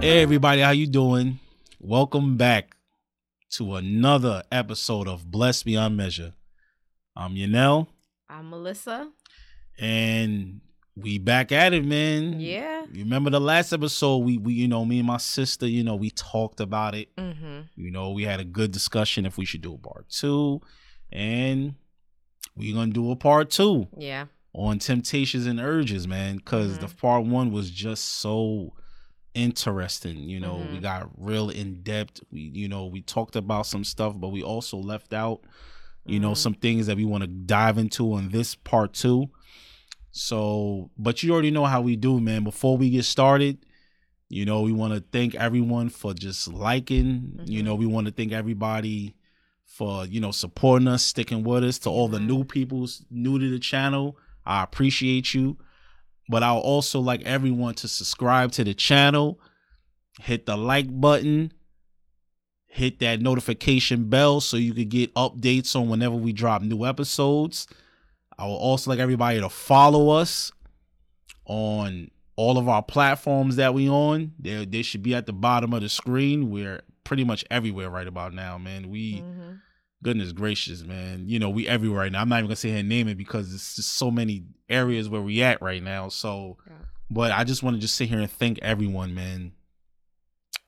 Hey everybody, how you doing? Welcome back to another episode of Blessed Beyond Measure. I'm Yanel, I'm Melissa. and we back at it, man. Yeah. You remember the last episode? We, we, you know, me and my sister, you know, we talked about it. Mm-hmm. You know, we had a good discussion if we should do a part two, and we're gonna do a part two Yeah. on temptations and urges, man, because the part one was just so interesting. You know, we Mhm. got real in depth. We, you know, we talked about some stuff, but we also left out, you know, Mhm. some things that we want to dive into in this part two. So, but you already know how we do, man. Before we get started, you know, we want to thank everyone for just liking. You Mhm. know, we want to thank everybody for you know supporting us, sticking with us. To all the Mhm. new people new to the channel, I appreciate you. But I'll also like everyone to subscribe to the channel, hit the like button, hit that notification bell so you could get updates on whenever we drop new episodes. I will also like everybody to follow us on all of our platforms that we on. They they should be at the bottom of the screen. We're pretty much everywhere right about now, man. We Mm-hmm. Goodness gracious, man. You know, we everywhere right now. I'm not even gonna say her name it because it's just so many areas where we at right now. So Yeah. but I just want to just sit here and thank everyone, man.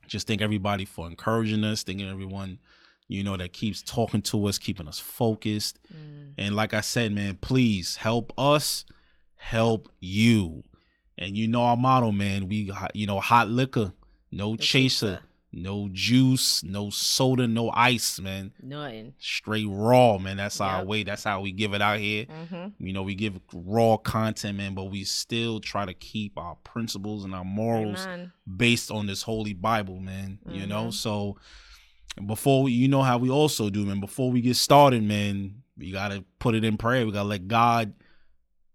Just thank everybody for encouraging us, thanking everyone, you know, that keeps talking to us, keeping us focused. Mm. And like I said, man, please help us help you. And you know our motto, man. We, you know, hot liquor, no, No chaser, no juice, no soda, no ice, man. Nothing. Straight raw, man. That's our way. That's how we give it out here. Mm-hmm. You know, we give raw content, man, but we still try to keep our principles and our morals Amen. based on this holy Bible, man. You know, Mhm. so before we, you know how we also do, man. Before we get started, man, we gotta put it in prayer. We gotta let God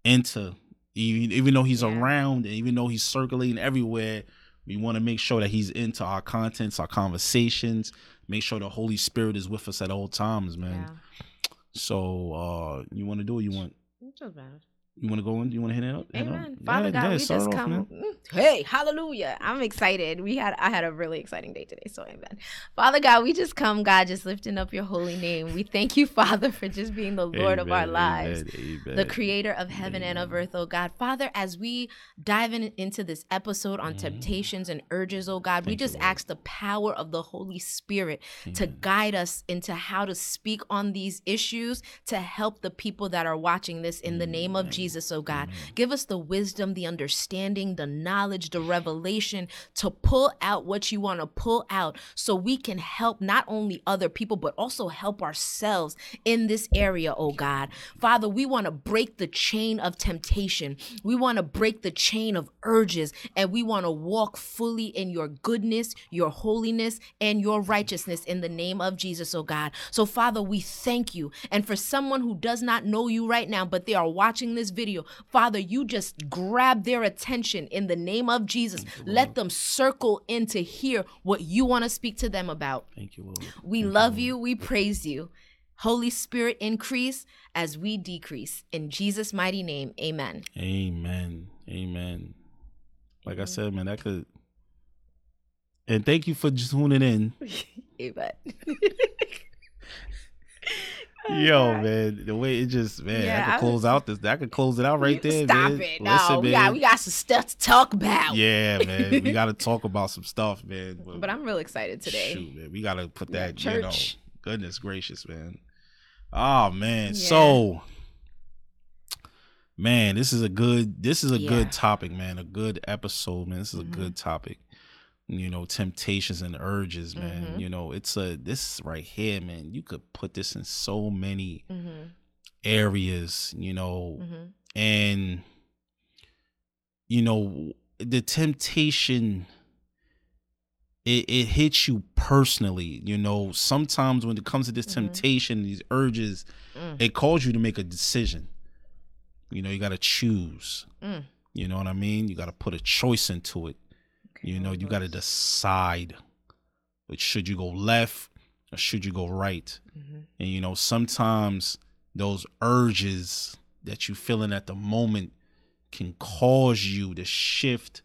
enter, even even though He's Yeah. around, and even though He's circulating everywhere. We want to make sure that He's into our contents, our conversations. Make sure the Holy Spirit is with us at all times, man. Yeah. So, uh, you want to do? what You want? It's just bad. You want to go in? You want to hit it up? Hit it up? Yeah, Father God, we just off, come. Mm, Hey, hallelujah. I'm excited. We had I had a really exciting day today. So amen. Father God, we just come, God, just lifting up your holy name. We thank you, Father, for just being the Lord of our Amen, lives. amen, the creator of heaven and of earth, oh God. Father, as we dive in, into this episode on Mhm. temptations and urges, oh God, we Thank you, just ask the power of the Holy Spirit to guide us into how to speak on these issues to help the people that are watching this in the name of Amen. Jesus, oh God. Amen. Give us the wisdom, the understanding, the knowledge, the revelation to pull out what you want to pull out so we can help not only other people, but also help ourselves in this area, oh God. Father, we want to break the chain of temptation. We want to break the chain of urges, and we want to walk fully in your goodness, your holiness, and your righteousness in the name of Jesus, oh God. So, Father, we thank you. And for someone who does not know you right now, but they are watching this video, Father, you just grab their attention in the name of Jesus. Let them circle in to hear what you want to speak to them about. Thank you, Lord. We Thank love Lord. you. We praise you. Holy Spirit, increase as we decrease. In Jesus' mighty name, amen. Amen. Amen. Like I said, man, that could. And thank you for just tuning in. amen. Yo, man, the way it just man, Yeah, I I could close was- out this. I could close it out right there. Stop man. it. Listen, no, we man. got, we got some stuff to talk about. Yeah, man, we got to talk about some stuff, man. But I'm real excited today. Shoot, man, we got to put that. You know, goodness gracious, man. Oh man, Yeah. so man, this is a good. This is a Yeah. good topic, man. A good episode, man. This is a Mhm. good topic. You know, temptations and urges, man. Mhm. You know, it's a this right here, man. You could put this in so many Mm-hmm, areas, you know, mm-hmm, and you know the temptation it, it hits you personally you know sometimes when it comes to this Mhm. temptation these urges mm, it calls you to make a decision you know you got to choose mm. you know what i mean you got to put a choice into it you know you got to decide should you go left or should you go right Mhm, and you know, sometimes those urges that you're feeling at the moment can cause you to shift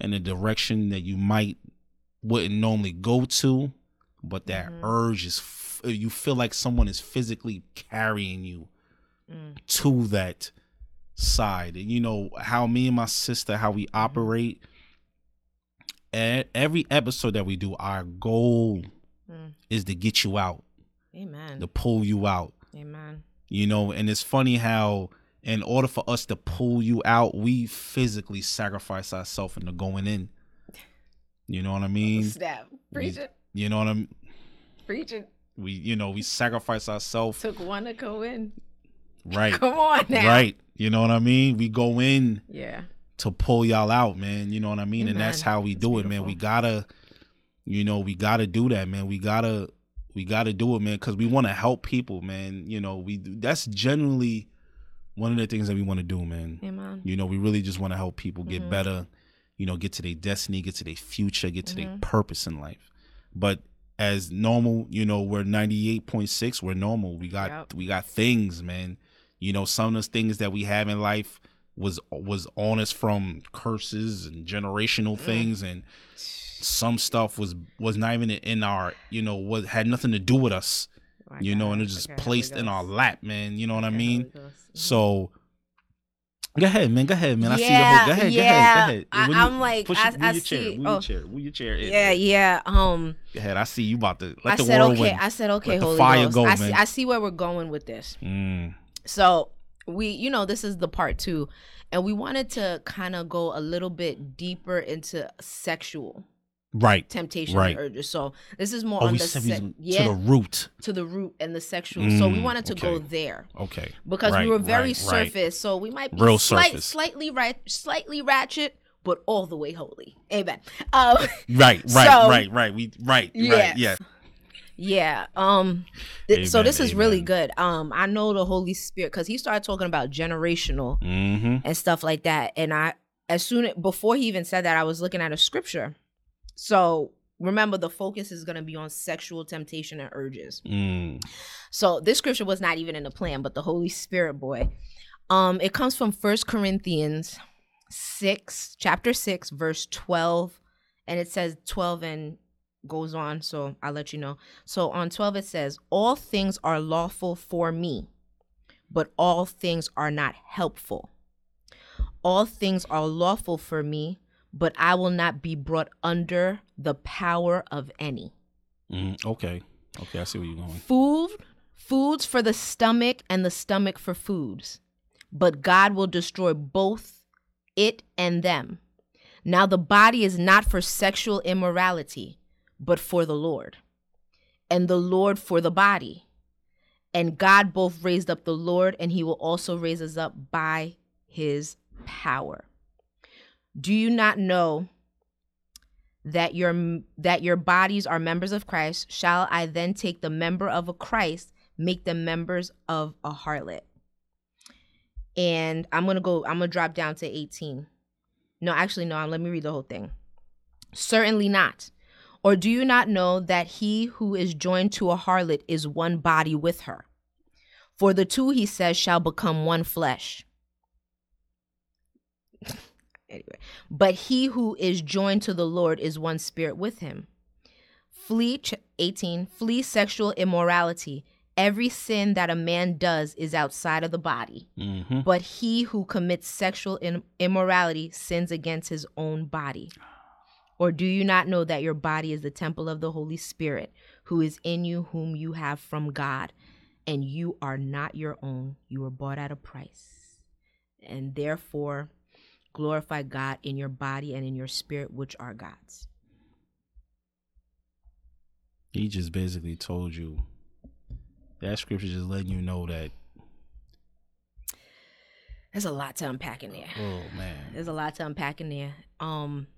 in a direction that you might wouldn't normally go to, but that Mhm. urge is f- you feel like someone is physically carrying you Mm. to that side. And you know how me and my sister how we operate. Every episode that we do, our goal Mm. is to get you out, Amen. to pull you out. Amen. You know, and it's funny how in order for us to pull you out, we physically sacrifice ourselves into going in. You know what I mean? Snap. Preach it. You know what I'm Preach it. we you know, we sacrifice ourselves Took one to go in. right. Come on now. Right. You know what I mean? We go in Yeah. To pull y'all out, man. You know what I mean? And that's how we That's do it, man. We gotta, you know, we gotta do that, man. We gotta, we gotta do it, man, because we want to help people, man. You know, we that's generally one of the things that we want to do, man. Amen. You know, we really just want to help people get Mhm. better, you know, get to their destiny, get to their future, get to their Mhm. purpose in life. But as normal, you know, we're 98.6, we're normal. We got Yep. we got things, man. You know, some of the things that we have in life was was on us from curses and generational Mm. things and some stuff was was not even in our, you know, was had nothing to do with us, My you know, and it was just Okay, placed in our lap, man. You know what I mean? Mhm. So go ahead, man. Go ahead, man. I see the Yeah, whole. Go ahead, yeah. go ahead, go ahead. I- you- I'm like, push I- I your chair, see- move oh. your chair, move your chair. in, yeah, man. yeah. Um, Go ahead. I see you about to let I the said whirlwind. okay. I said okay. let Holy fire Ghost. go, I see. I see where we're going with this. Mm, So we, you know, this is the part two, and we wanted to kind of go a little bit deeper into sexual right. temptation Right. urges. So this is more Oh, on the se- to yeah the root. to the root and the sexual. so we Mm, wanted to go there Okay. because Right, we were very right, surface. So we might be Real slight, surface. slightly right, slightly ratchet, but all the way holy. Amen. Um, Right. Right. So- right. Right. We. Right. Yes. Right. Yeah. Yeah. Um th- so this is really good. Um I know the Holy Spirit cuz he started talking about generational Mm-hmm. and stuff like that and I as soon before he even said that I was looking at a scripture. So remember the focus is going to be on sexual temptation and urges. Mm. So this scripture was not even in the plan, but the Holy Spirit boy. Um it comes from First Corinthians 6 chapter 6 verse 12 and it says 12 and goes on so I'll let you know. So on 12 it says all things are lawful for me but all things are not helpful. All things are lawful for me but I will not be brought under the power of any. Mm. Okay. Okay. I see where you're going. Food, foods for the stomach and the stomach for foods. But God will destroy both it and them. Now the body is not for sexual immorality, but for the Lord. And the Lord for the body. And God both raised up the Lord, and he will also raise us up by his power. Do you not know that your that your bodies are members of Christ, shall I then take the member of a Christ, make them members of a harlot? And I'm gonna go, I'm gonna drop down to 18. No, actually, no, let me read the whole thing. Certainly not. Or do you not know that he who is joined to a harlot is one body with her? For the two, he says, shall become one flesh. anyway, but he who is joined to the Lord is one spirit with him. Flee, 18, flee sexual immorality. Every sin that a man does is outside of the body, Mm-hmm. but he who commits sexual in- immorality sins against his own body. Or do you not know that your body is the temple of the Holy Spirit, who is in you, whom you have from God, and you are not your own? You were bought at a price. And therefore, glorify God in your body and in your spirit, which are God's. He just basically told you that scripture just letting you know that. There's a lot to unpack in there. Oh man. There's a lot to unpack in there. Um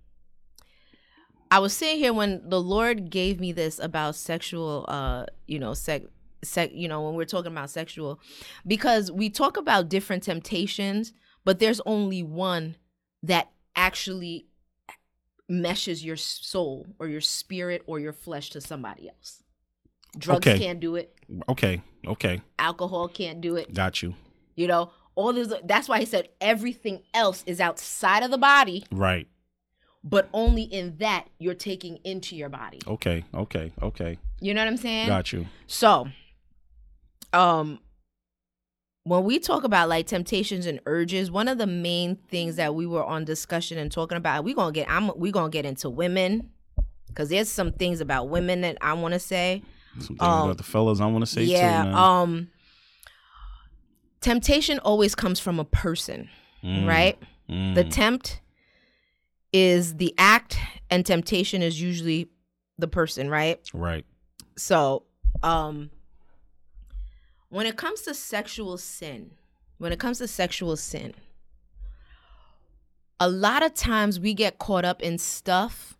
I was sitting here when the Lord gave me this about sexual uh, you know, sex sex you know, when we're talking about sexual because we talk about different temptations, but there's only one that actually meshes your soul or your spirit or your flesh to somebody else. Drugs Okay. can't do it. Okay. Okay. Alcohol can't do it. Got you. You know, all this. That's why he said everything else is outside of the body, Right. But only in that you're taking into your body. Okay, okay, okay. You know what I'm saying? Got you. So, um, when we talk about like temptations and urges, one of the main things that we were on discussion and talking about, we gonna get I'm we gonna get into women because there's some things about women that I want to say. Some things Um, about the fellas I want to say yeah. too, man. Um, temptation always comes from a person, Mm, right? mm. The tempt is the act, and temptation is usually the person, right? right. So, um, when it comes to sexual sin, when it comes to sexual sin, a lot of times we get caught up in stuff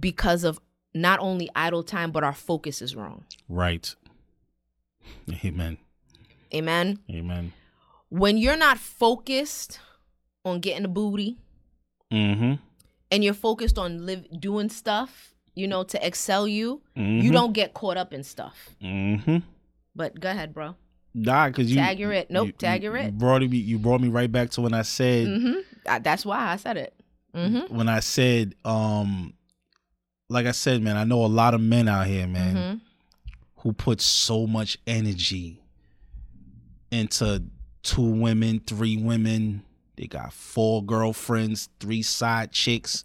because of not only idle time, but our focus is wrong. Right. Amen. Amen. Amen. When you're not focused on getting the booty Mm-hmm. and you're focused on live doing stuff, you know, to excel you, mm-hmm. you don't get caught up in stuff. Mm-hmm. But go ahead, bro. Nah, cause you Tag your it. Nope, you- tag you- your you it. Brought me. You brought me right back to when I said Mm-hmm. That's why I said it. Mm-hmm. when I said um, like I said, man. I know a lot of men out here, man, Mm-hmm. who put so much energy into two women, three women. They got four girlfriends, three side chicks.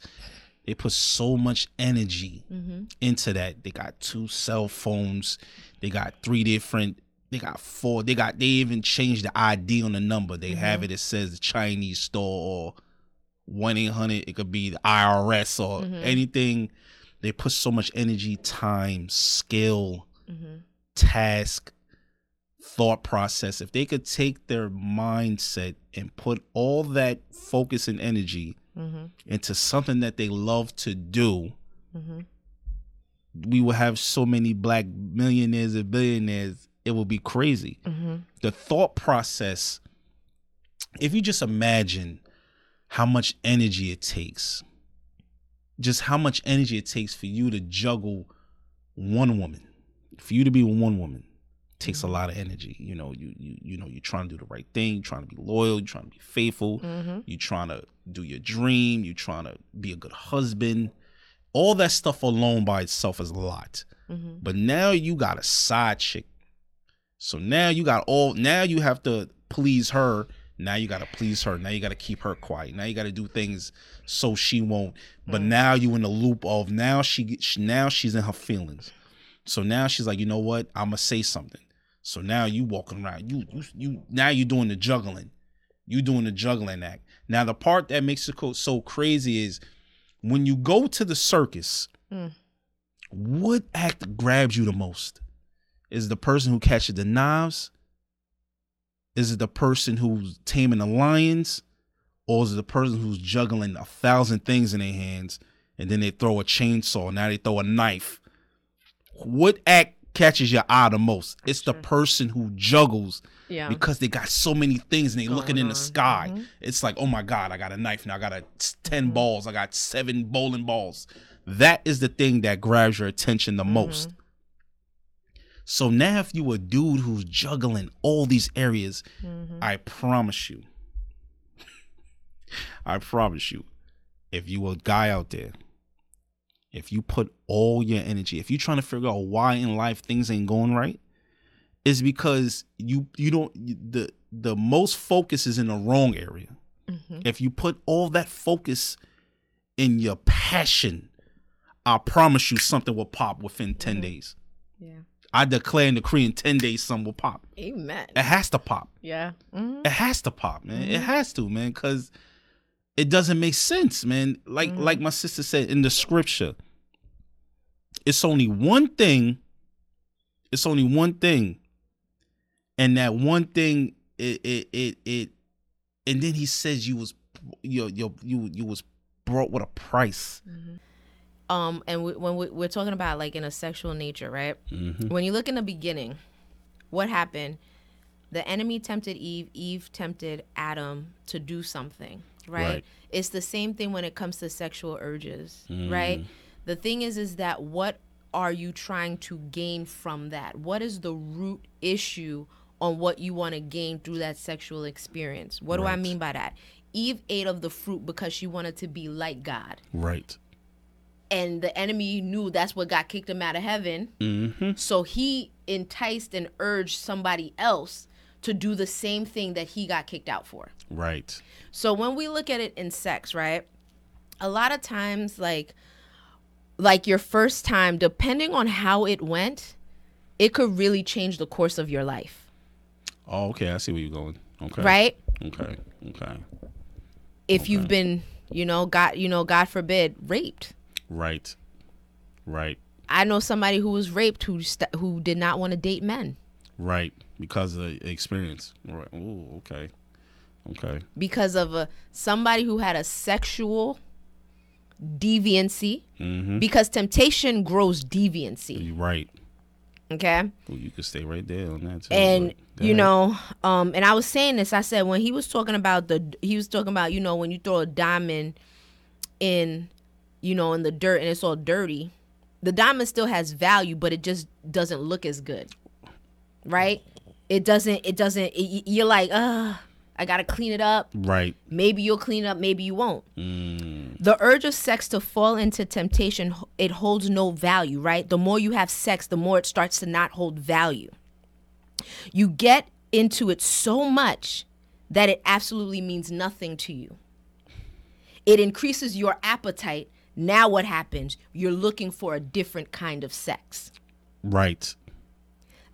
They put so much energy Mm-hmm. into that. They got two cell phones. They got three different. They got four. They got. They even changed the ID on the number. They have it. It says the Chinese store or one eight hundred. It could be the IRS or Mhm. anything. They put so much energy, time, skill, Mm-hmm. task, thought process. If they could take their mindset and put all that focus and energy Mm-hmm. into something that they love to do, Mm-hmm. we will have so many black millionaires and billionaires. It will be crazy. Mm-hmm. The thought process, if you just imagine how much energy it takes, just how much energy it takes for you to juggle one woman, for you to be one woman, takes a lot of energy. You know, you you you know, you're trying to do the right thing, you're trying to be loyal, you're trying to be faithful, Mm-hmm. you're trying to do your dream, you're trying to be a good husband. All that stuff alone by itself is a lot. Mm-hmm. But now you got a side chick. So now you got all now you have to please her. Now you got to please her. Now you got to keep her quiet. Now you got to do things so she won't. But now you in the loop of now she now she's in her feelings. So now she's like, "You know what? I'm going to say something." So now you walking around. You you you now you doing the juggling. You doing the juggling act. Now the part that makes it co- so crazy is when you go to the circus, Mm. what act grabs you the most? Is the person who catches the knives? Is it the person who's taming the lions? Or is it the person who's juggling a thousand things in their hands and then they throw a chainsaw, now they throw a knife? What act catches your eye the most? It's the person who juggles Yeah. because they got so many things and they looking Going in the sky. Mhm. It's like, oh my God, I got a knife now. I got a t- 10 Mhm. balls. I got seven bowling balls. That is the thing that grabs your attention the most. So now, if you a dude who's juggling all these areas, Mm-hmm. I promise you, I promise you, if you a guy out there, if you put all your energy, if you're trying to figure out why in life things ain't going right, is because you you don't the the most focus is in the wrong area. Mm-hmm. If you put all that focus in your passion, I promise you something will pop within 10 Mhm. days. Yeah. I declare and decree in 10 days something will pop. Amen. It has to pop. Yeah. Mm-hmm. It has to pop, man. It Mhm. has to, man, because it doesn't make sense, man. Like Mhm. like my sister said in the scripture, it's only one thing. It's only one thing, and that one thing, it it it, it and then he says you was you you you you was brought with a price. Um, and we, when we, we're talking about like in a sexual nature, right? Mm-hmm. When you look in the beginning, what happened? The enemy tempted Eve. Eve tempted Adam to do something, right? Right. It's the same thing when it comes to sexual urges, Mm. right? The thing is, is that what are you trying to gain from that? What is the root issue on what you want to gain through that sexual experience? What do I mean by that? Eve ate of the fruit because she wanted to be like God. Right. And the enemy knew that's what got kicked him out of heaven. Mm-hmm. So he enticed and urged somebody else to do the same thing that he got kicked out for. Right. So when we look at it in sex, right? A lot of times like like your first time depending on how it went, it could really change the course of your life. Oh, okay. I see where you're going. Okay. Right? Okay. Okay. If you've been, you know, God, you know, God forbid, raped. Right. Right. I know somebody who was raped who st- who did not want to date men Right. Because of the experience. Right. Ooh, okay. Okay. because of a somebody who had a sexual deviancy Mm-hmm. because temptation grows deviancy right. okay Well, you could stay right there on that too. and you know um and i was saying this i said when he was talking about the he was talking about you know when you throw a diamond in you know in the dirt and it's all dirty the diamond still has value but it just doesn't look as good right? It doesn't it doesn't it, you're like uh i gotta clean it up. Right. maybe you'll clean it up maybe you won't. Mm, the urge of sex to fall into temptation it holds no value right? The more you have sex the more it starts to not hold value. You get into it so much that it absolutely means nothing to you. It increases your appetite. Now what happens? You're looking for a different kind of sex. Right.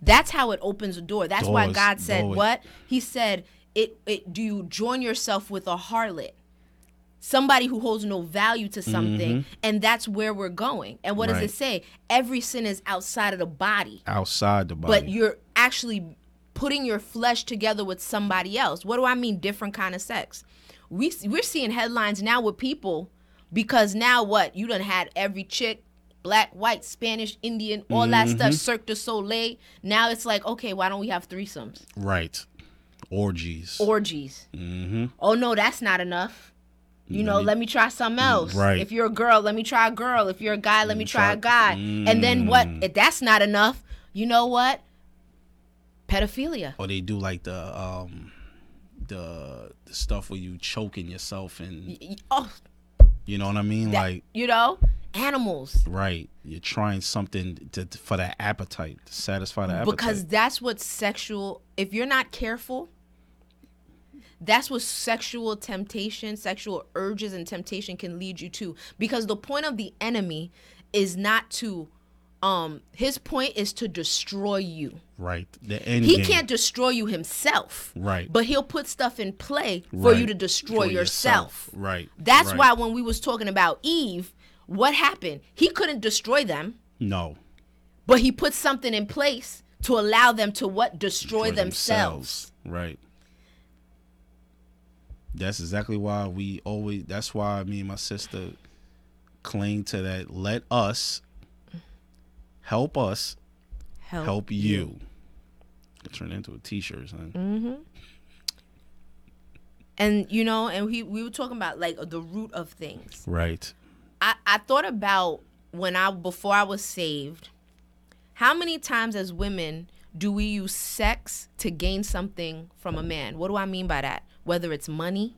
That's how it opens a door. That's why god said doors. what? He said it, it do you join yourself with a harlot? Somebody who holds no value to something and that's where we're going. And what does Mm-hmm. It say? Every sin is outside of the body. Outside the body. but you're actually putting your flesh together with somebody else. What do i mean different kind of sex? We we're seeing headlines now with people because now what? You done had every chick black white spanish indian all that stuff cirque du soleil. Now it's like okay why don't we have threesomes? Right. Orgies. orgies. Mm-hmm. oh no that's not enough. You know let me try something else. Right. if you're a girl let me try a girl. If you're a guy let me try a try- guy. And then what? If that's not enough you know what? Pedophilia. Or they do like the um the the stuff where you choking yourself and oh. You know what I mean? that, like you know animals right. You're trying something to, for that appetite, to satisfy the appetite. because that's what sexual if you're not careful that's what sexual temptation sexual urges and temptation can lead you to because the point of the enemy is not to um his point is to destroy you right. The end he game. can't destroy you himself Right. but he'll put stuff in play for you to destroy For yourself. Right. that's right. why when we was talking about eve what happened he couldn't destroy them No. but he put something in place to allow them to what destroy for themselves. Right. That's exactly why we always. That's why me and my sister cling to that. Let us help us help you. It turned into a T-shirt, son. Mm. and you know and we, we were talking about like the root of things Right. I, I thought about when i before i was saved how many times as women do we use sex to gain something from a man what do i mean by that whether it's money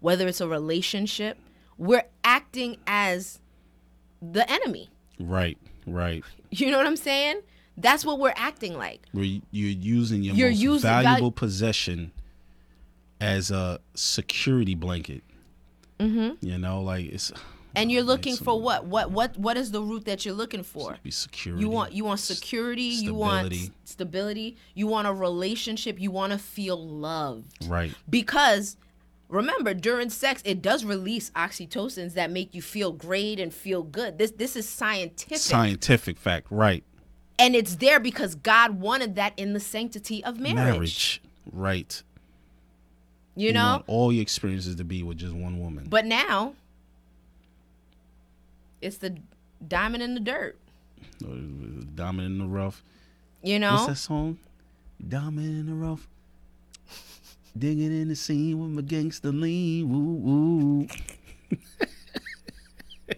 whether it's a relationship we're acting as the enemy Right. Right. you know what i'm saying that's what we're acting like Where you're using your You're most using val- valuable possession as a security blanket. Mm-hmm. You know, like it's. And you're looking for what what what what is the root that you're looking for Be security. you want you want security you want stability. stability you want a relationship you want to feel loved right. because remember during sex it does release oxytocins that make you feel great and feel good this this is scientific Scientific fact. Right. and it's there because god wanted that in the sanctity of marriage, marriage. Right. you know want all your experiences to be with just one woman. but now it's the diamond in the dirt Uh, Diamond in the rough. you know What's that song? Diamond in the rough. Digging in the scene with my gangster lean. Woo woo.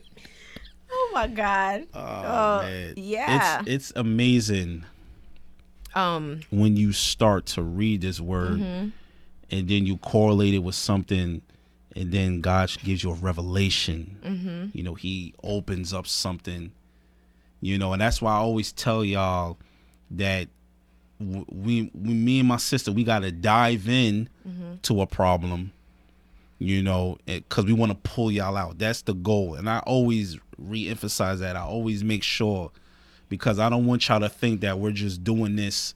oh my god Oh, Oh, man. yeah. It's it's amazing um when you start to read this word Mm-hmm. and then you correlate it with something and then God gives you a revelation. Mm-hmm. You know, he opens up something. You know, and that's why I always tell y'all that we, we me and my sister, we got to dive in Mm-hmm. to a problem. You know, because we want to pull y'all out. That's the goal, and I always re-emphasize that. I always make sure because I don't want y'all to think that we're just doing this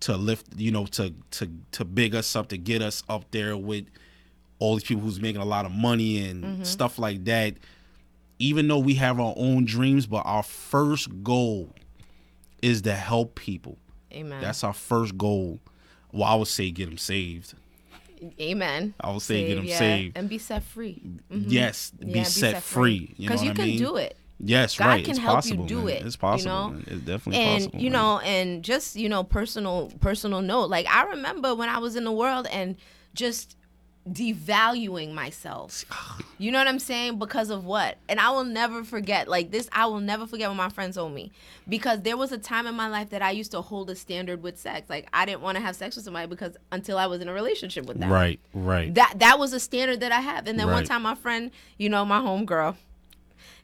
to lift, you know, to to to big us up, to get us up there with all these people who's making a lot of money and mm-hmm. stuff like that. Even though we have our own dreams, but our first goal is to help people. Amen. That's our first goal. Well, I would say get them saved. Amen. I would say get them yeah, saved. and be set free. Mm-hmm. Yes, Yeah, be, set, free. You know Because you can mean? do it. Yes, God right. can it's help you do man. it, It's you possible. know? It's definitely and possible. you man. know and just you know personal personal note like i remember when i was in the world and just devaluing myself. You know what i'm saying? Because of what? And i will never forget like this i will never forget what my friends told me. Because there was a time in my life that i used to hold a standard with sex. Like i didn't want to have sex with somebody because until i was in a relationship with them. Right, right. that that was a standard that I have. And then one time my friend, you know, my homegirl,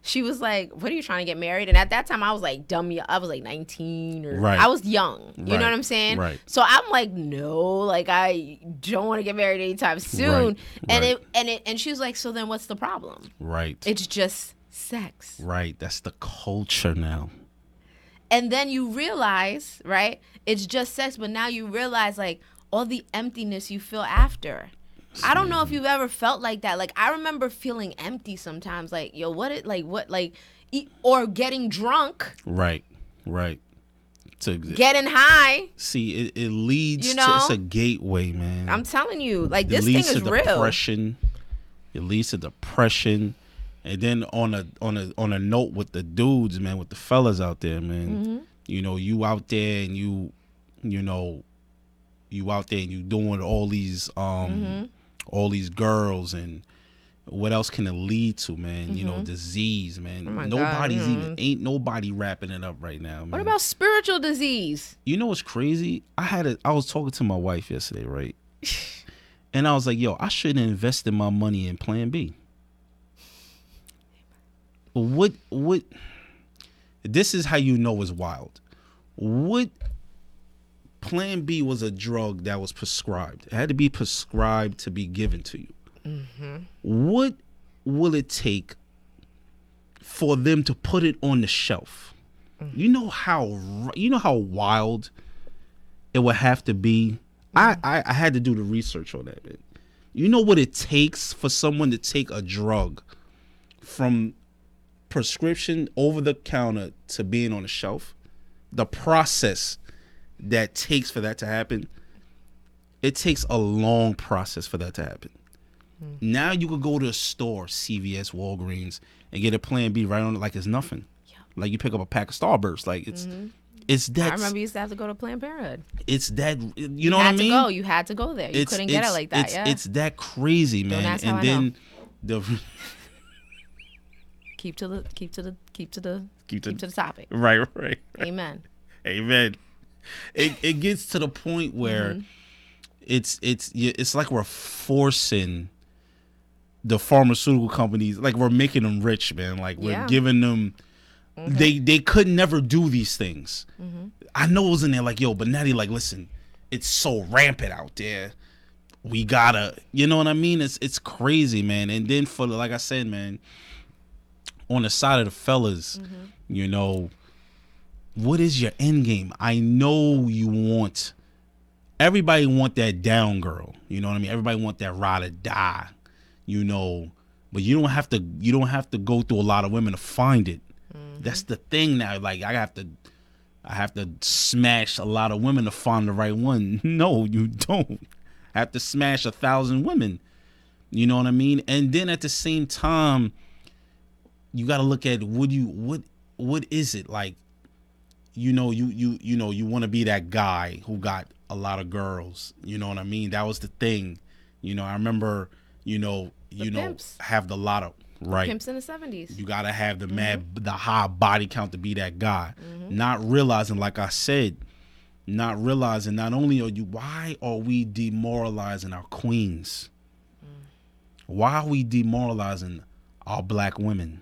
she was like, What are you trying to get married? And at that time I was like dumb I was like nineteen or Right. I was young. You Right. know what I'm saying? Right. So I'm like, no, like I don't want to get married anytime soon. Right. And it and it and she was like, So then what's the problem? right. It's just sex. right. That's the culture now. And then you realize, right? It's just sex, but now you realize like all the emptiness you feel after. I don't know if you've ever felt like that. Like I remember feeling empty sometimes. Like yo, what it like what like, e- or getting drunk, Right, right. To getting high. see, it, it leads You to it's a gateway, man. I'm telling you, like this thing leads is to real. depression. It leads to depression. And then on a on a on a note with the dudes, man, with the fellas out there, man. Mm-hmm. You know, you out there and you, you know, you out there and you doing all these um Mm-hmm. All these girls and what else can it lead to, man? You know, disease, man. Mm-hmm. Oh God, Nobody's you even ain't nobody wrapping it up right now, man. What about spiritual disease? You know what's crazy? I had a I was talking to my wife yesterday, right? and I was like, yo, I shouldn't invest in my money in Plan B. What what this is how you know it's wild. What Plan B was a drug that was prescribed. It had to be prescribed to be given to you. Mm-hmm. What will it take for them to put it on the shelf? Mm. You know how you know how wild it would have to be. I, mm-hmm. I I had to do the research on that. Man. You know what it takes for someone to take a drug from prescription over the counter to being on the shelf. The process that takes for that to happen. It takes a long process for that to happen. Hmm. Now you could go to a store, CVS, Walgreens, and get a Plan B right on it like it's nothing. Like you pick up a pack of Starburst, like it's mm-hmm. it's that I remember you used to have to go to Planned Parenthood. it's that you know You what I had mean? to go. You had to go there. You it's, couldn't get it like that. It's, yeah. it's that crazy, man. and then the keep to the keep to the keep to the Keep to- keep to the topic. right, right, Amen. amen. It it gets to the point where Mm-hmm. it's it's it's like we're forcing the pharmaceutical companies, like we're making them rich, man. Like we're Yeah. Mm-hmm. giving them. They they could never do these things. I know it was in there like yo, but Natty, like listen, it's so rampant out there. We gotta, you know what I mean? It's it's crazy, man. And then for like I said, man, on the side of the fellas, you know, what is your end game? I know you want everybody want that down girl. You know what I mean? Everybody want that ride or die. You know, but you don't have to. You don't have to go through a lot of women to find it. Mm-hmm. That's the thing now. Like I have to. I have to smash a lot of women to find the right one. No, you don't. I have to smash a thousand women. You know what I mean? And then at the same time, you got to look at what you what what is it like? You know, you you you know, you want to be that guy who got a lot of girls. You know what I mean? That was the thing. You know, I remember. You know, you know, pimps. have the lot of right. Pimps in the seventies. You gotta have the mad, mm-hmm. the high body count to be that guy. Mm-hmm. Not realizing, like I said, not realizing not only are you why are we demoralizing our queens mm. why are we demoralizing our black women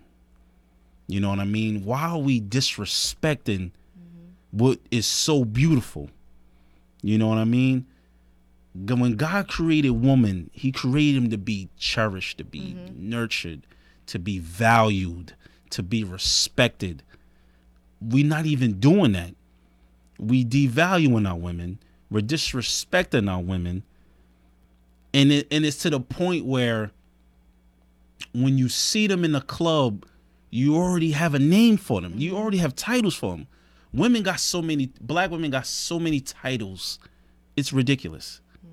you know what i mean why are we disrespecting what is so beautiful. You know what i mean? When god created woman he created him to be cherished to be mm-hmm. nurtured to be valued to be respected. We're not even doing that. We devaluing our women. We're disrespecting our women. And it and it's to the point where when you see them in the club you already have a name for them. You already have titles for them women got so many black women got so many titles. It's ridiculous. Mm.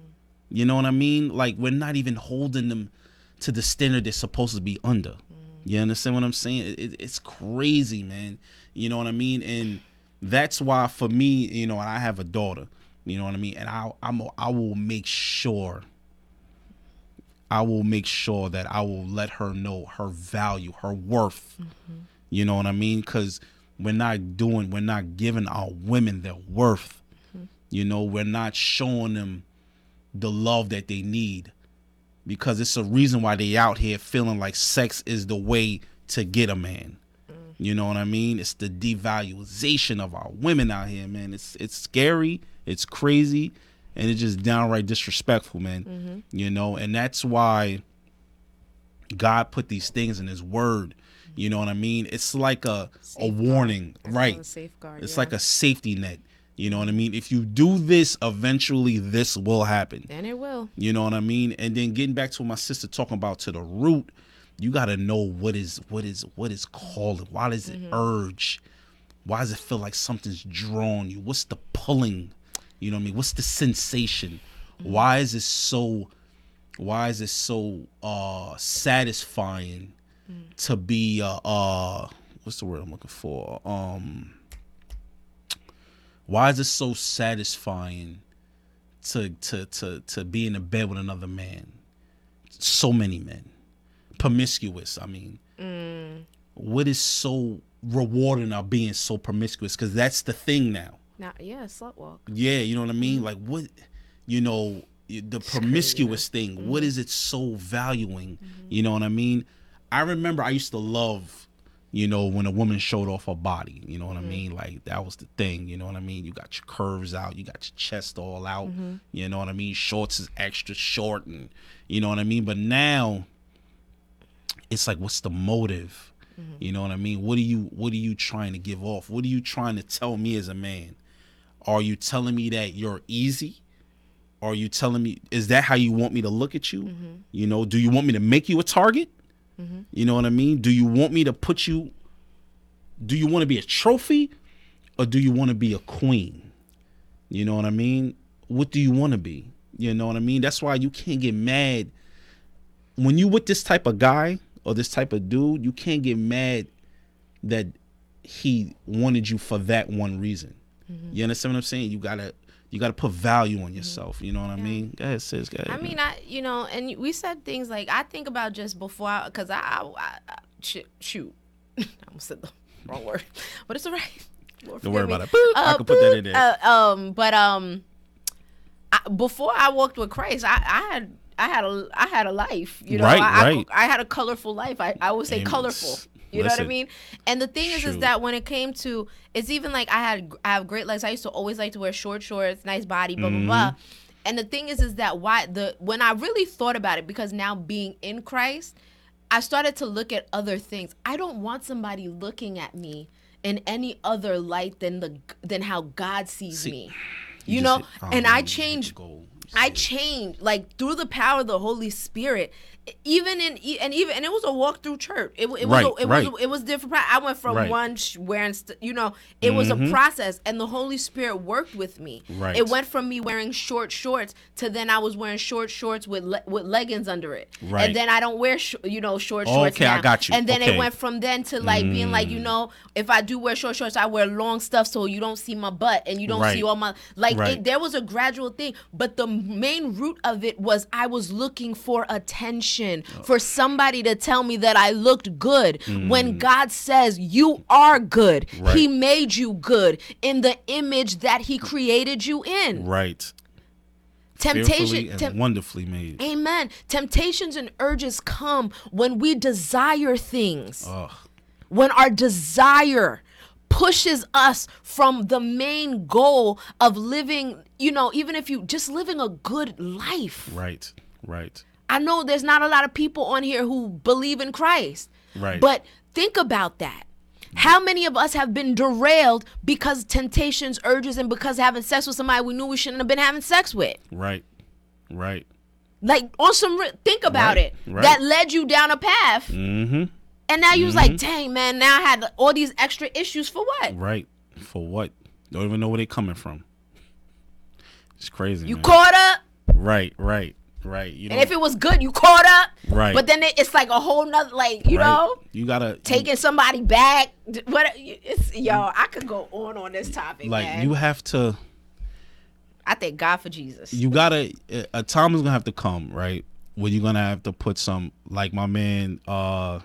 You know what i mean? Like we're not even holding them to the standard they're supposed to be under. Mm. You understand what i'm saying? It, it- it's crazy man. You know what i mean? And that's why for me you know and i have a daughter. You know what i mean? And i i'm i will make sure I will make sure that I will let her know her value, her worth. Mm-hmm. You know what I mean? Because we're not doing, we're not giving our women their worth. Mm-hmm. You know, we're not showing them the love that they need because it's a reason why they out here feeling like sex is the way to get a man. Mm-hmm. You know what I mean? It's the devaluation of our women out here, man. It's it's scary, it's crazy, and it's just downright disrespectful, man. Mm-hmm. You know, and that's why God put these things in his word. You know what I mean? It's like a a warning, It's right? a safeguard. It's yeah. like a safety net. You know what I mean? If you do this, eventually this will happen. and it will. You know what I mean? And then getting back to what my sister talking about to the root, you got to know what is what is what is calling. Why does it urge? Why does it feel like something's drawn you? What's the pulling? You know what I mean? What's the sensation? Why is it so why is it so uh satisfying to be uh uh what's the word I'm looking for? Um why is it so satisfying to to to to be in a bed with another man? So many men. Promiscuous, I mean. What is so rewarding about being so promiscuous? Because that's the thing now. Now, yeah, slut walk. Yeah, you know what I mean? Like what you know, the promiscuous thing, what is it so valuing? You know what I mean? I remember I used to love, you know, when a woman showed off her body, you know what I mm-hmm. mean? Like that was the thing, you know what I mean? You got your curves out, you got your chest all out, mm-hmm. you know what I mean? Shorts is extra short and you know what I mean? But now it's like what's the motive? Mm-hmm. You know what I mean? What are you what are you trying to give off? What are you trying to tell me as a man? Are you telling me that you're easy? Are you telling me is that how you want me to look at you? You know, do you want me to make you a target? Mm-hmm. You know what I mean? Do you want me to put you do you want to be a trophy or do you want to be a queen? You know what I mean? What do you want to be? You know what I mean? That's why you can't get mad when you with this type of guy or this type of dude, you can't get mad that he wanted you for that one reason. Mm-hmm. You understand what I'm saying? You gotta you gotta put value on yourself. You know what I mean? Go ahead, sis. Go ahead. I mean, I you know, and we said things like I think about just before, I, cause I, I, I, I shoot, shoot. I almost said the wrong word, but it's alright. Lord Don't worry forgive about it. Boop. I Uh, can put that in there. Uh, um, but um, I, before I walked with Christ, I, I had. I had a I had a life, you know. Right, I, right. I, I had a colorful life. I, I would say Amen. colorful. You know what I mean? And the thing is, is that when it came to, it's even like I had I have great legs. I used to always like to wear short shorts, nice body, blah blah Mm-hmm. blah. And the thing is, is that why the when I really thought about it, because now being in Christ, I started to look at other things. I don't want somebody looking at me in any other light than the than how God sees See, me. You, just know, hit- oh, and I you changed. I changed like through the power of the Holy Spirit. Even in and even and it was a walk through church. It, it was Right, a, it right. was it was different. I went from Right. one wearing you know it was a process, and the Holy Spirit worked with me. Right. It went from me wearing short shorts to then I was wearing short shorts with le- with leggings under it. Right. And then I don't wear sh- you know short shorts Okay, I got you. And then Okay. Mm. it went from then to like being like you know if I do wear short shorts, I wear long stuff so you don't see my butt and you don't see all my like Right. it, there was a gradual thing, but the main root of it was I was looking for temptation for somebody to tell me that I looked good when God says you are good. Mm. Right. He made you good in the image that he created you in. Right. Temptation tem- wonderfully made. Amen. Temptations and urges come when we desire things. Ugh. when our desire pushes us from the main goal of living, you know, even if you just living a good life. Right. Right. I know there's not a lot of people on here who believe in Christ. Right. But think about that. How many of us have been derailed because temptations, urges, and because having sex with somebody we knew we shouldn't have been having sex with? Right. Right. Like on some, re- think about Right, it. right. That led you down a path, Mm-hmm. and now you was like, "Dang, man! Now I had all these extra issues for what? Right. For what? Don't even know where they coming from. It's crazy. You man. caught up, Right. Right. Right. You and if it was good, you caught up. Right. But then it, it's like a whole nother, like you right. know, You gotta taking somebody back. What? It's yo. I could go on on this topic, like man. you have to. I thank God for Jesus. you gotta a time is gonna have to come right where you're gonna have to put some like my man uh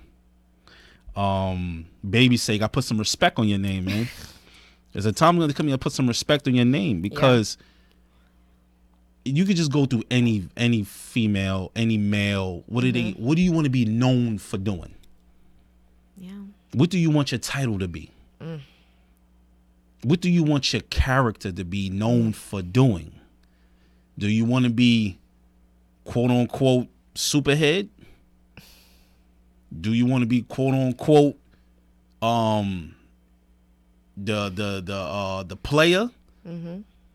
um baby sake i put some respect on your name man there's a time gonna come here to put some respect on your name because you could just go through any any female any male. What do they what do you want to be known for doing? Yeah. what do you want your title to be? What do you want your character to be known for doing? Do you want to be quote unquote superhead? Do you want to be quote unquote um the the the uh the player?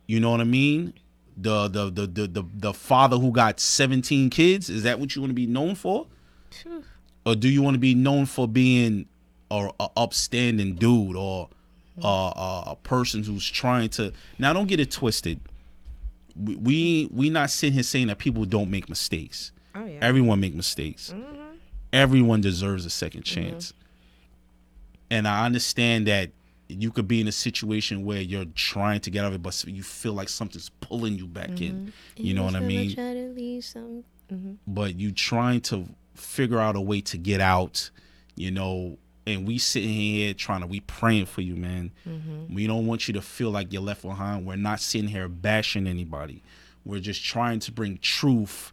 You know what i mean the the, the the the the father who got 17 kids? Is that what you want to be known for? Or do you want to be known for being a, a upstanding dude or uh, a, a person who's trying to now don't get it twisted. We we, not sitting here saying that people don't make mistakes. Oh yeah. everyone make mistakes. Everyone deserves a second chance. And i understand that you could be in a situation where you're trying to get out of it but you feel like something's pulling you back in you know what i mean but you trying to figure out a way to get out, you know, and we sitting here trying to we praying for you, man. We don't want you to feel like you're left behind. We're not sitting here bashing anybody. We're just trying to bring truth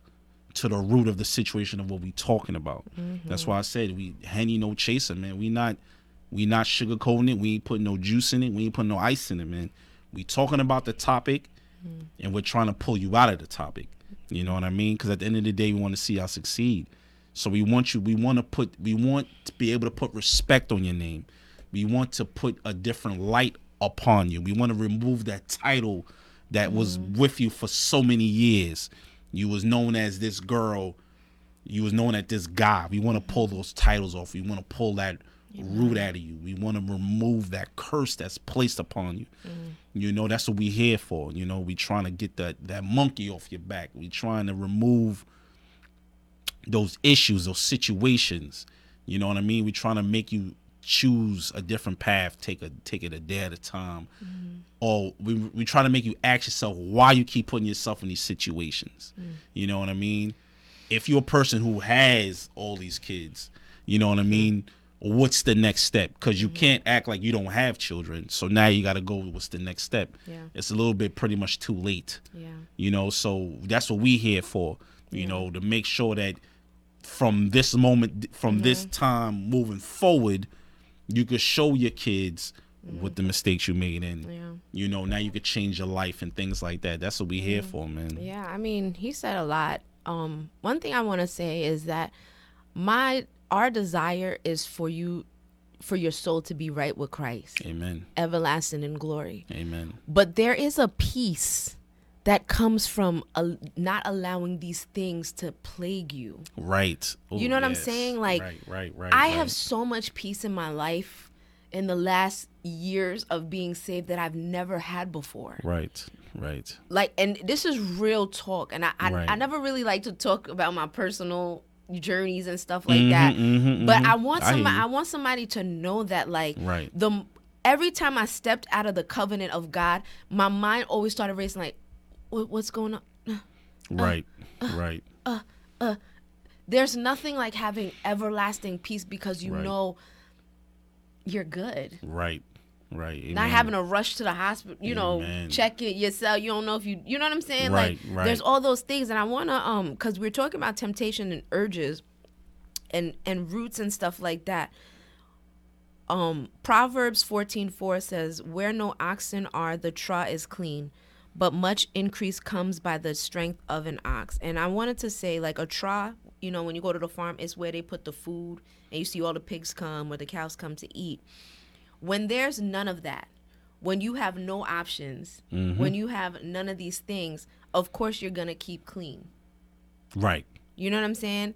to the root of the situation of what we talking about. That's why I said we henny no chaser, man. We not we not sugarcoating it. We ain't putting no juice in it. We ain't putting no ice in it, man. We talking about the topic, mm. and we're trying to pull you out of the topic. You know what I mean? Because at the end of the day, we want to see y'all succeed. So we want you. We want to put. We want to be able to put respect on your name. We want to put a different light upon you. We want to remove that title that was mm-hmm. with you for so many years. You was known as this girl. You was known as this guy. We want to pull those titles off. We want to pull that root out of you. We want to remove that curse that's placed upon you. Mm-hmm. You know, that's what we here for. You know, we trying to get that that monkey off your back. We trying to remove those issues, those situations. You know what I mean? We trying to make you choose a different path, take a take it a day at a time. Mm-hmm. Or we we try to make you ask yourself why you keep putting yourself in these situations. Mm. You know what I mean? If you're a person who has all these kids, you know what I mm. mean? What's the next step? Because you mm-hmm. can't act like you don't have children. So now you got to go. What's the next step? Yeah. It's a little bit pretty much too late Yeah. you know so that's what we here for you know to make sure that from this moment from mm-hmm. this time moving forward you could show your kids mm-hmm. what the mistakes you made and Yeah. you know now you could change your life and things like that that's what we here for man Yeah, I mean, he said a lot. Um, one thing I want to say is that my our desire is for you for your soul to be right with Christ, amen everlasting in glory. amen But there is a peace that comes from uh, not allowing these things to plague you. right Ooh, You know what I'm saying? Like, right right right I right. have so much peace in my life in the last years of being saved that I've never had before. right right like and this is real talk and i i, Right. I never really like to talk about my personal journeys and stuff like Mhm, that mhm, but mhm. i want I somebody you. i want somebody to know that like Right. the every time i stepped out of the covenant of god my mind always started racing like what's going on right right Uh, uh, there's nothing like having everlasting peace because you Right. know you're good. Right. Right. Not having to rush to the hospital, you know, Amen. check it yourself. You don't know if you, you know what I'm saying? Right, like, right. there's all those things, and I wanna, um, cause we're talking about temptation and urges, and and roots and stuff like that. Um, Proverbs 14:4 says, "Where no oxen are, the trough is clean." But much increase comes by the strength of an ox. And I wanted to say, like a trough, you know, when you go to the farm, it's where they put the food and you see all the pigs come or the cows come to eat when there's none of that when you have no options mm-hmm. when you have none of these things of course you're gonna keep clean Right. you know what i'm saying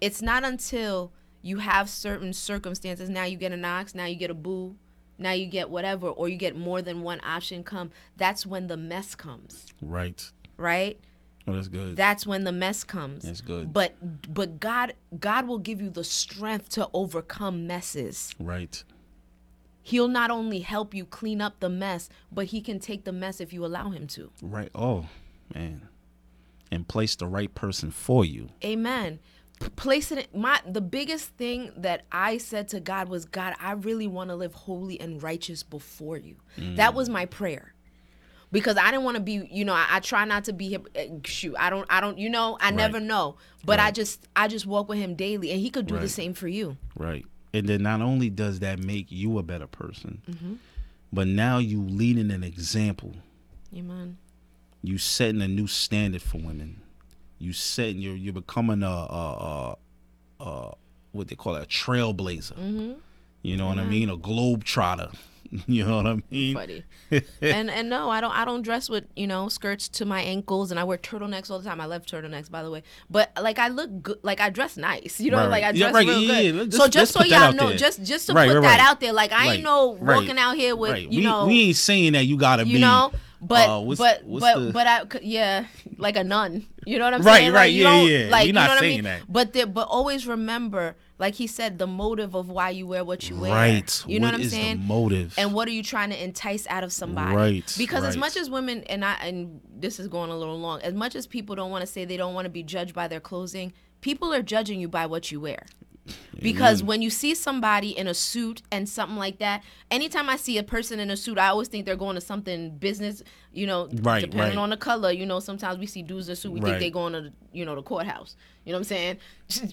it's not until you have certain circumstances now you get an ox now you get a boo now you get whatever or you get more than one option come that's when the mess comes Right. right Oh, that's good. that's when the mess comes That's good. but but god god will give you the strength to overcome messes right. He'll not only help you clean up the mess, but he can take the mess if you allow him to. Right. Oh, man. And place the right person for you. Amen. P- place it in, my the biggest thing that I said to God was God, I really want to live holy and righteous before you. That was my prayer. Because I didn't want to be, you know, I, I try not to be eh, shoot. I don't I don't you know, I never know. But I just I just walk with him daily and he could do the same for you. Right. And then not only does that make you a better person, Mm-hmm. but now you leading an example. Amen. You setting a new standard for women. You setting you're you're becoming a a, a, a what they call it, a trailblazer. Mm-hmm. You know what I mean? A globe trotter. You know what I mean? funny. and and no, I don't I don't dress with you know skirts to my ankles, and I wear turtlenecks all the time. I love turtlenecks, by the way. But like I look good, like I dress nice. You know, Right, like I right. Yeah, dress right, real yeah, good. yeah. So just so y'all know, there. just just to Right, put right, that out there, like I Right, ain't no right. walking out here with right. you we, know. we ain't saying that you gotta you be know, but uh, what's- but what's but the- but I yeah, like a nun. You know what I'm Right, saying? right, Like, you yeah, yeah. Like, We you not know what I saying mean? that. But the, but always remember, like he said, the motive of why you wear what you wear. Right. You know What what I'm is the saying? motive? and what are you trying to entice out of somebody Right, because as much as women and i and this is going a little long as much as people don't want to say they don't want to be judged by their clothing people are judging you by what you wear because when you see somebody in a suit and something like that anytime i see a person in a suit i always think they're going to something business you know Right, depending right. on the color you know sometimes we see dudes in a suit we think they're going to you know the courthouse you know what i'm saying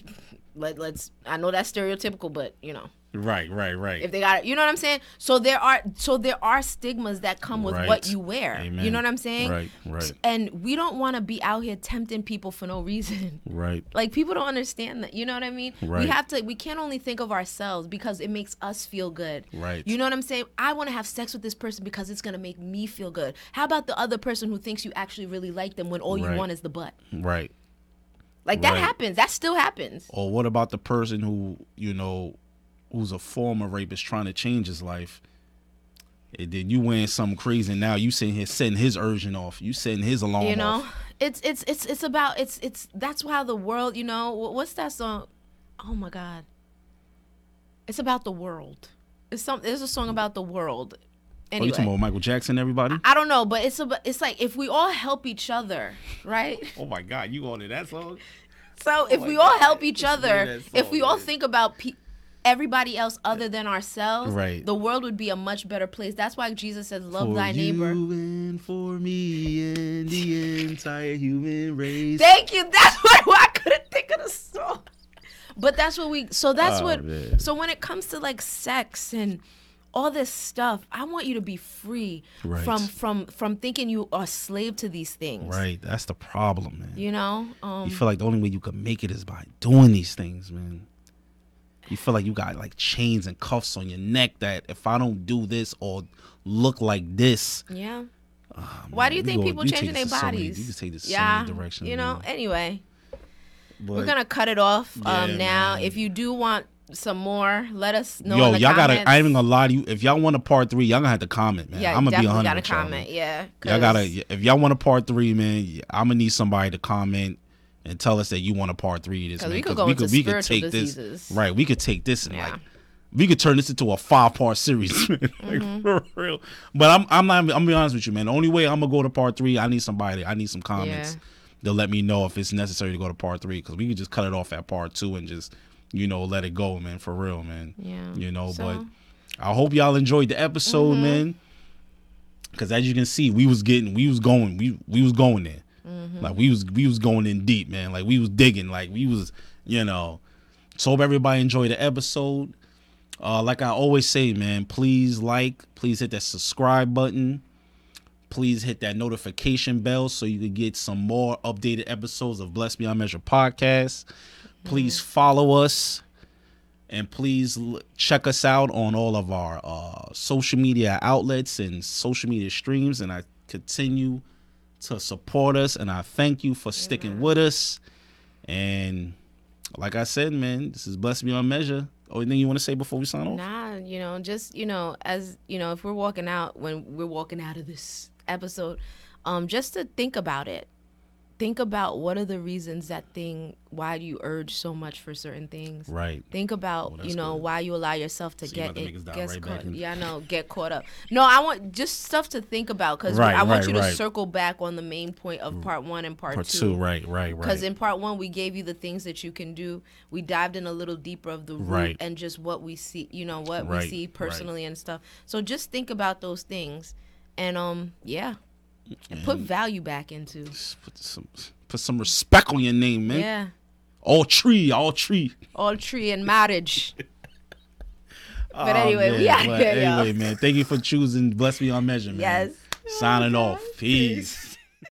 Let, let's i know that's stereotypical but you know right, right, right. if they got it. You know what I'm saying? So there are so there are stigmas that come with Right. what you wear. You know what I'm saying? Right, right. And we don't want to be out here tempting people for no reason. right. Like people don't understand that. You know what I mean? Right. We have to we can't only think of ourselves because it makes us feel good. Right. You know what I'm saying? I want to have sex with this person because it's going to make me feel good. How about the other person who thinks you actually really like them when all you want is the butt? Right. Like that Right. happens. That still happens. Or what about the person who, you know, who's a former rapist trying to change his life? And then you wearing something crazy and now you sitting here setting his urgent off. You setting his alarm you know off. it's it's it's it's about it's it's that's why the world you know what's that song oh my god it's about the world it's some there's a song about the world Oh, you talking about Michael Jackson, everybody? i don't know but it's about it's like if we all help each other right oh my God, you on to that song? so oh if my we all help each other that if song, we all think about pe- everybody else other than ourselves Right. the world would be a much better place that's why jesus says love for thy you and for me and the entire human race. Thank you. That's why, why I couldn't think of the song. But that's what we. So that's Oh, what. man. So when it comes to like sex and all this stuff, I want you to be free Right. from from from thinking you are slave to these things. Right, that's the problem, man. You know. Um, You feel like the only way you can make it is by doing these things, man. You feel like you got like chains and cuffs on your neck that if I don't do this or look like this, yeah. ah, Why man, do you think go- people you changing their to so many- bodies? you can take this so yeah. many directions. you know. man. Anyway, But, we're gonna cut it off um, Yeah, now. man. If you do want some more, let us know. yo, in the y'all gotta. I ain't even gonna lie to you. If y'all want a part three, y'all gonna have to comment, man. Yeah, I'm gonna be hundred gotta y'all, comment. Yeah. Y'all gotta. If y'all want a part three, man, I'm gonna need somebody to comment and tell us that you want a part three This this, man. we could go into spiritual diseases. Right, we could take this and Yeah. like we could turn this into a five part series, like, Mm-hmm. for real. But I'm I'm not. I'm gonna be honest with you, man. The only way I'm gonna go to part three, I need somebody. I need some comments Yeah. to let me know if it's necessary to go to part three because we could just cut it off at part two and just you know let it go, man, for real, man. Yeah. You know, So- but I hope y'all enjoyed the episode, Mm-hmm. man. Because as you can see, we was getting, we was going, we we was going there. Mm-hmm. Like we was we was going in deep, man. Like we was digging. Like we was, you know. So hope everybody enjoyed the episode. Uh, like I always say, man, please like, please hit that subscribe button. Please hit that notification bell so you can get some more updated episodes of Bless Beyond Measure podcast. Please follow us and please l- check us out on all of our uh, social media outlets and social media streams. And I continue to support us, and I thank you for sticking with us. And like I said, man, this is blessed beyond measure. Only thing you want to say before we sign off? Nah, you know, just you know, as you know, if we're walking out when we're walking out of this episode, um, just to think about it. Think about what are the reasons that thing why do you urge so much for certain things. Right. Think about that's you know good. why you allow yourself to So get to make us it. Gets right caught, yeah, know. Get caught up. No, I want just stuff to think about because Right, I want right, you to right. circle back on the main point of part one and part, Part two. Right. Right. Right. Because in part one we gave you the things that you can do we dived in a little deeper of the root Right. and just what we see you know what we see personally and stuff so just think about those things and um yeah and put value back into Put some put some respect on your name, man. yeah All tree, all tree. all tree and marriage but Oh, anyway we man. out But here y'all anyway, man. Thank you for choosing Bless Beyond Measure, man. Yes. Signing off. Peace.